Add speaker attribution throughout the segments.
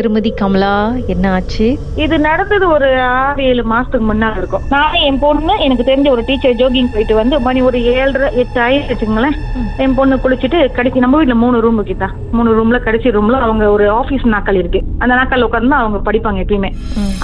Speaker 1: திருமதி கமலா என்ன ஆச்சு?
Speaker 2: இது நடந்தது ஒரு ஆறு ஏழு மாசத்துக்கு முன்னாடி இருக்கும். நானும் என் பொண்ணு எனக்கு தெரிஞ்ச ஒரு டீச்சர் ஜோகிங் போயிட்டு வந்து மணி ஒரு ஏழரை எட்டு ஆயிரம் வச்சுங்களேன் என் பொண்ணு குளிச்சுட்டு கடைசி நம்ம வீட்டுல மூணு ரூம் கிட்ட. மூணு ரூம்ல கடைசி ரூம்ல அவங்க ஒரு ஆபீஸ் நாக்காளி இருக்கு. அந்த நாக்காளி உட்காந்து அவங்க படிப்பாங்க எப்பயுமே.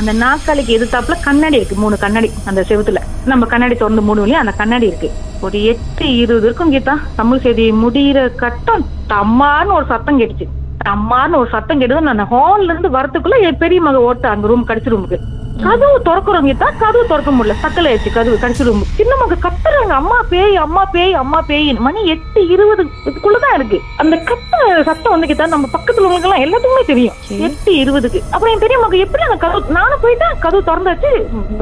Speaker 2: அந்த நாக்காளிக்கு எதிர்த்தாப்புல கண்ணாடி இருக்கு மூணு கண்ணாடி அந்த செவுத்துல. நம்ம கண்ணாடி திறந்து மூடுவோம் அந்த கண்ணாடி இருக்கு. ஒரு எட்டு இருபது இருக்கும் கீதா. தமிழ் செய்தி முடியிற கட்டம் தம்மான்னு ஒரு சத்தம் கேட்டுச்சு. அம்மான்னு ஒரு சத்தம் கேட்டது நான் ஹால்ல இருந்து வரதுக்குள்ள என் பெரிய மக ஓட்ட அங்க ரூம் கடிச்ச ரூமுக்கு கதவு திறக்கிறோம் கீதா கதவு திறக்க முடியல. சத்தல ஆயிடுச்சு கதவு கடிச்சு ரூம் சின்ன மக கத்துறாங்க அம்மா பேய் அம்மா பேய் அம்மா பேயின்னு மணி எட்டு இருபது இதுக்குள்ளதான் இருக்கு. அந்த கத்த சத்தம் வந்து கீதா நம்ம பக்கத்துல உள்ளவங்க எல்லாம் எல்லாத்துக்குமே தெரியும். எட்டு இருபதுக்கு. அப்புறம் என் பெரிய மக எப்படி அந்த கதவு நானும் போயிட்டேன் கதவு திறந்தாச்சு.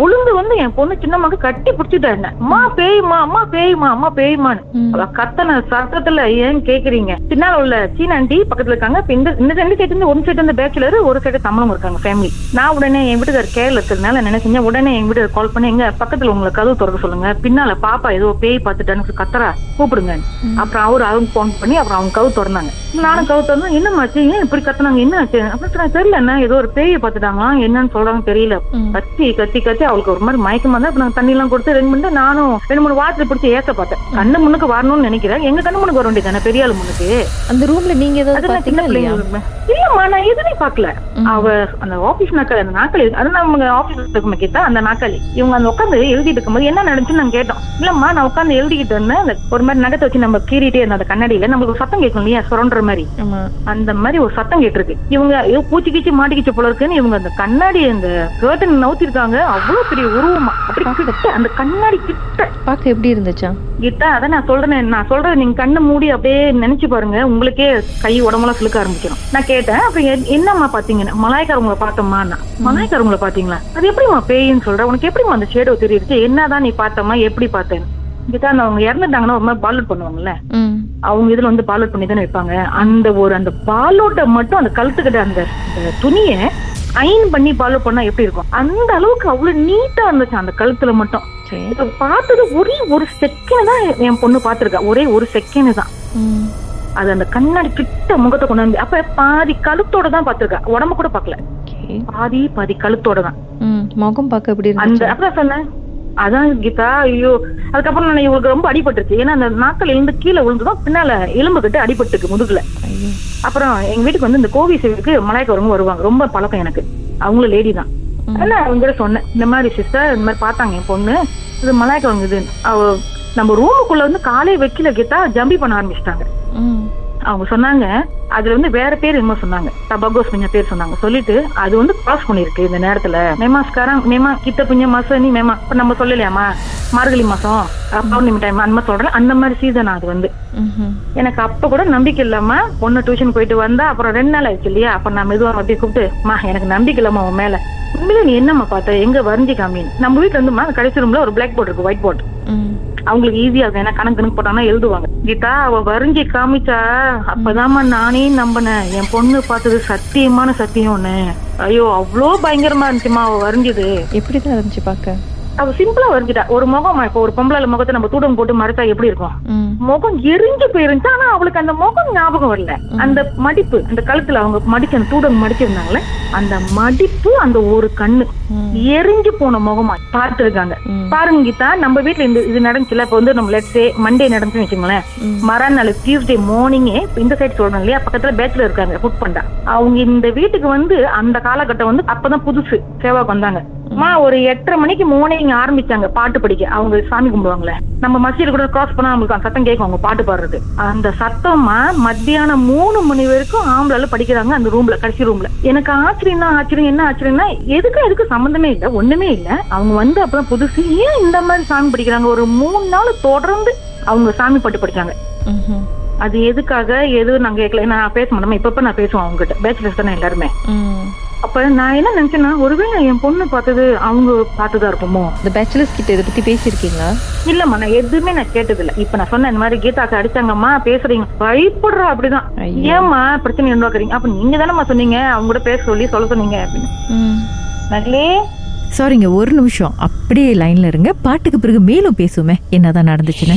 Speaker 2: உளுந்து வந்து என் பொண்ணு சின்ன மக கட்டி பிடிச்சிட்டா என்ன? அம்மா பேய்மா அம்மா பேய்மா அம்மா பேய்மான்னு கத்தன சத்தத்துல ஏன் கேக்குறீங்க? பின்னால உள்ள சீன ஆண்டி பக்கத்துல இருக்காங்க. இந்த இந்த ரெண்டு சைடு இருந்து ஒரு சைடு வந்து பேச்சுலர் ஒரு சைடு தமிழும் இருக்காங்க ஃபேமிலி நான் உடனே என் வீட்டுக்கார் கேரள இருக்கிறதுனால என்ன செஞ்சேன்? உடனே என் வீட்டுக்கு கால் பண்ணி எங்க பக்கத்துல உங்களை கதவு திறக்க சொல்லுங்க. பின்னால பாப்பா ஏதோ பேய் பார்த்துட்டான்னு கத்துறா. கூப்பிடுங்க. அப்புறம் அவரு அவங்க போன் பண்ணி அப்புறம் அவங்க கவு திறந்தாங்க. நானும் கவு திறந்தா என்னமாச்சு ஏன் இப்படி கத்துனாங்க? என்ன ஆச்சு? அப்புறம் தெரியல என்ன ஏதோ ஒரு பேயை பார்த்துட்டாங்களா? என்னன்னு சொல்றாங்க தெரியல. கத்தி கத்தி கத்தி அவளுக்கு ஒரு மாதிரி மயக்கமா இருந்தா நாங்க தண்ணி எல்லாம் கொடுத்து ரெண்டு மணி நானும் ரெண்டு மூணு வாரத்துல பிடிச்சி ஏச பார்த்தேன். கண்ணு முன்னுக்கு வரணும்னு நினைக்கிறேன். எங்க கண்ணு முன்னுக்கு வர வேண்டியதானே பெரிய ஆளு முன்னுக்கு.
Speaker 1: அந்த ரூம்ல நீங்க ஏதாவது
Speaker 2: இல்லம்மா நான் எதுவுமே பாக்கல அவ அந்த ஆபீஸ் நாக்காளி அந்த நாக்காளி அது நம்ம ஆபீஸ் இருக்குமே கேட்டா அந்த நாக்காளி இவங்க அந்த உட்காந்து எழுதிட்டு இருக்கும்போது என்ன நடந்துச்சுன்னு நாங்க கேட்டோம். இல்லம்மா நான் உட்காந்து எழுதிக்கிட்டு இருந்தேன். அந்த ஒரு மாதிரி நகத்தை வச்சு நம்ம கீறிட்டே இருந்த அந்த கண்ணாடியில நம்மளுக்கு சத்தம் கேட்கும் இல்லையா? சுரண்டுற மாதிரி. அந்த மாதிரி ஒரு சத்தம் கேட்டிருக்கு. இவங்க பூச்சி கீச்சி மாட்டிக்கிச்சு போல இருக்குன்னு இவங்க அந்த கண்ணாடி அந்த கேர்டன் நவுத்திருக்காங்க. அவ்வளவு பெரிய உருவமா. அப்படி கிட்ட அந்த கண்ணாடி கிட்ட.
Speaker 1: பார்க்க எப்படி இருந்துச்சா?
Speaker 2: கிட்ட அதான் நான் சொல்றேன் நான் சொல்றேன் நீங்க கண்ணை மூடி அப்படியே நினைச்சு பாருங்க. உங்களுக்கே கை உடம்பெல்லாம் சிலுக்க ஆரம்பிச்சிடும் நான் கேட்டேன் அப்புறம் என்னம்மா பாத்தீங்கன்னு மலாய்க்காரவங்களை பார்த்தோம்மா நான் மலாய்க்காரவங்களை பாத்தீங்களா அது எப்படிம்மா பேயின்னு சொல்ற? உனக்கு எப்படிம்மா அந்த ஷேடோ தெரியுது? என்னதான் நீ பார்த்தம்மா எப்படி பார்த்தேன் கிட்ட அவங்க இறந்துட்டாங்கன்னா ஒரு மாதிரி பாலட் பண்ணுவாங்கல்ல? அவங்க இதுல வந்து பாலோட் பண்ணி தானே வைப்பாங்க. அந்த ஒரு அந்த பாலோட்டை மட்டும் அந்த கழுத்துக்கிட்ட அந்த துணியை அயன் பண்ணி பாலோட் பண்ணா எப்படி இருக்கும்? அந்த அளவுக்கு அவ்வளவு நீட்டா இருந்துச்சு அந்த கழுத்துல மட்டும். பார்த்தது ஒரே ஒரு செகண்ட் தான் என் பொண்ணு பாத்துருக்கா ஒரே ஒரு செகண்ட் தான். அது அந்த கண்ணாடி கிட்ட முகத்தை கொண்டு வந்து அப்ப பாதி கழுத்தோட தான் பாத்துருக்கா உடம்பு கூட பாக்கல பாதி பாதி கழுத்தோட தான்.
Speaker 1: முகம் பார்க்க எப்படி
Speaker 2: அந்த அப்புறம் சொன்னேன் அதான் கீதா ஐயோ. அதுக்கப்புறம் நான் இவளுக்கு ரொம்ப அடிபட்டுருச்சு. ஏன்னா அந்த நாக்கள் இருந்து கீழே விழுந்துதான் பின்னால எலும்பு கிட்ட அடிபட்டுருக்கு முதுகுல. அப்புறம் எங்க வீட்டுக்கு வந்து இந்த கோவி சேவைக்கு மலாய்க்காரங்க வருவாங்க. ரொம்ப பழக்கம் எனக்கு. அவங்களும் லேடி தான். நான் அவங்க சொன்னேன். இந்த மாதிரி சிஸ்டர் இந்த மாதிரி பார்த்தாங்க என் பொண்ணு. இது மலாய்க்காரங்க இது அவ நம்ம ரூமுக்குள்ள வந்து காலே வைக்கல கேட்டா ஜம்பி பண்ண ஆரம்பிச்சிட்டாங்க. அவங்க சொன்னாங்க. அதுல வந்து வேற பேர் என்னமோ சொன்னாங்க. டபகோஸ் பிஞ்ச பேர் சொன்னாங்க. சொல்லிட்டு அது வந்து கிராஸ் பண்ணிருக்கு இந்த நேரத்துல. மேமாஸ்காரன் மேமா கிட்ட பிஞ்ச மாசம் நீ மேமா இப்ப நம்ம சொல்லலையாமா மார்கழி மாசம் பௌர்ணமி டைம் அந்த மாதிரி சொல்றேன் அந்த மாதிரி சீசன் அது வந்து. எனக்கு அப்ப கூட நம்பிக்கை இல்லாம பொண்ணு டியூஷன் போயிட்டு வந்தா அப்புறம் ரெண்டு நாள் ஆயிடுச்சு இல்லையா? அப்ப நான் மெதுவா அப்படியே கூப்பிட்டு மா எனக்கு நம்பிக்கை இல்லாம உன் மேல. உண்மையில நீ என்னம்மா பார்த்த? எங்க வரைஞ்சி காமின்னு நம்ம வீட்டுல இருந்துமா கடைசி ரூம்ல ஒரு பிளாக் போர்டு இருக்கு ஒயிட் போர்டு அவங்களுக்கு ஈஸியா இருக்கும். ஏன்னா கணக்கு கணக்கு போட்டாங்கன்னா எழுதுவாங்க. கீதா அவ வரைஞ்சி காமிச்சா அப்பதாம்மா நானே நம்பினேன். என் பொண்ணு பார்த்தது சத்தியமான சத்தியம்னு ஐயோ அவ்வளோ பயங்கரமா இருந்துச்சுமா அவ வரைஞ்சது.
Speaker 1: எப்படிதான் இருந்துச்சு பார்க்க?
Speaker 2: அவ சிம்பிளா வரைஞ்சிட்டா. ஒரு முகம் இப்போ ஒரு பொம்பளை முகத்தை நம்ம தூடம் போட்டு மறைச்சா எப்படி இருக்கும்? முகம் எரிஞ்சு போயிருந்துச்சு. ஆனா அவளுக்கு அந்த முகம் ஞாபகம் வரல. அந்த மடிப்பு அந்த கழுத்துல அவங்க மடிச்சு அந்த தூடம் மடிச்சிருந்தாங்களே அந்த மடிப்பு அந்த ஒரு கண்ணு
Speaker 1: ம்.
Speaker 2: எரிஞ்சு போன முகமா பார்த்திருக்காங்க.
Speaker 1: ம்.
Speaker 2: பாருங்க கீதா நம்ம வீட்ல இந்த இது நடந்துச்சுல இப்ப வந்து நம்ம லெட்ஸே மண்டே நடந்துச்சுன்னு வச்சுங்களேன்
Speaker 1: ம்.
Speaker 2: மறுநாள் டியூஸ்டே மார்னிங்கே இந்த சைடு சொல்றோம் இல்லையா பக்கத்துல பேச்சுலர் இருக்காங்க ஃபுட் பண்ணா அவங்க இந்த வீட்டுக்கு வந்து அந்த காலகட்டம் வந்து அப்பதான் புதுசு சேவாக்கு வந்தாங்க. அம்மா ஒரு எட்டரை மணிக்கு மார்னிங் ஆரம்பிச்சாங்க பாட்டு படிக்க. அவங்க சாமி கும்பிடுவாங்களே. நம்ம மசீடு கூட கிராஸ் பண்ணா அந்த சத்தம் கேட்கும் அவங்க பாட்டு பாடுறது. அந்த சத்தமா மத்தியானம் மூணு மணி வரைக்கும் ஆம்பளால படிக்கிறாங்க அந்த ரூம்ல கடைசி ரூம்ல எனக்கு ஆச்சரியம் தான் ஆச்சரியம் என்ன ஆச்சரியம்னா எதுக்கு எதுக்கு சம்மந்தமே இல்ல ஒண்ணுமே இல்ல. அவங்க வந்து அப்பதான் புதுசு. ஏன் இந்த மாதிரி சாமி படிக்கிறாங்க? ஒரு மூணு நாள் தொடர்ந்து அவங்க சாமி பாட்டு படிச்சாங்க. அது எதுக்காக எது நாங்க கேட்கல. நான் பேச மாட்டோம் இப்ப நான் பேசுவோம் அவங்க கிட்ட பேச்சுலர்ஸ் தானே எல்லாருமே. அப்ப நான் என்ன நினைச்சேன்னா ஒருவேளை என் பொண்ணு பார்த்தது அவங்க பார்த்ததா இருக்குமோ?
Speaker 1: இந்த பேச்சுலர்ஸ் கிட்ட இதை பத்தி பேசியிருக்கீங்களா?
Speaker 2: இல்லம்மா நான் எதுவுமே நான் கேட்டது இல்ல இப்ப நான் சொன்னேன் இந்த மாதிரி கீதாக்கு அடிச்சாங்கம்மா பேசுறீங்க. பயப்படுறா அப்படிதான். ஏம்மா பிரச்சனை உண்டாக்குறீங்க அப்ப நீங்க தானேம்மா சொன்னீங்க. அவங்க கூட பேச சொல்லி சொல்ல சொன்னீங்க அப்படின்னு.
Speaker 1: ம்.
Speaker 2: நகலே
Speaker 3: சாரிங்க ஒரு நிமிஷம். அப்படியே லைன்ல இருங்க. பாட்டுக்கு பிறகு மேலும் பேசுவோமே. என்னதான் நடந்துச்சுன்னு.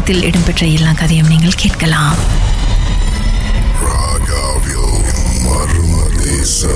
Speaker 3: தேசத்தில் இடம்பெற்ற எல்லா கதையும் நீங்கள் கேட்கலாம்.
Speaker 4: Ragaville Marmadesa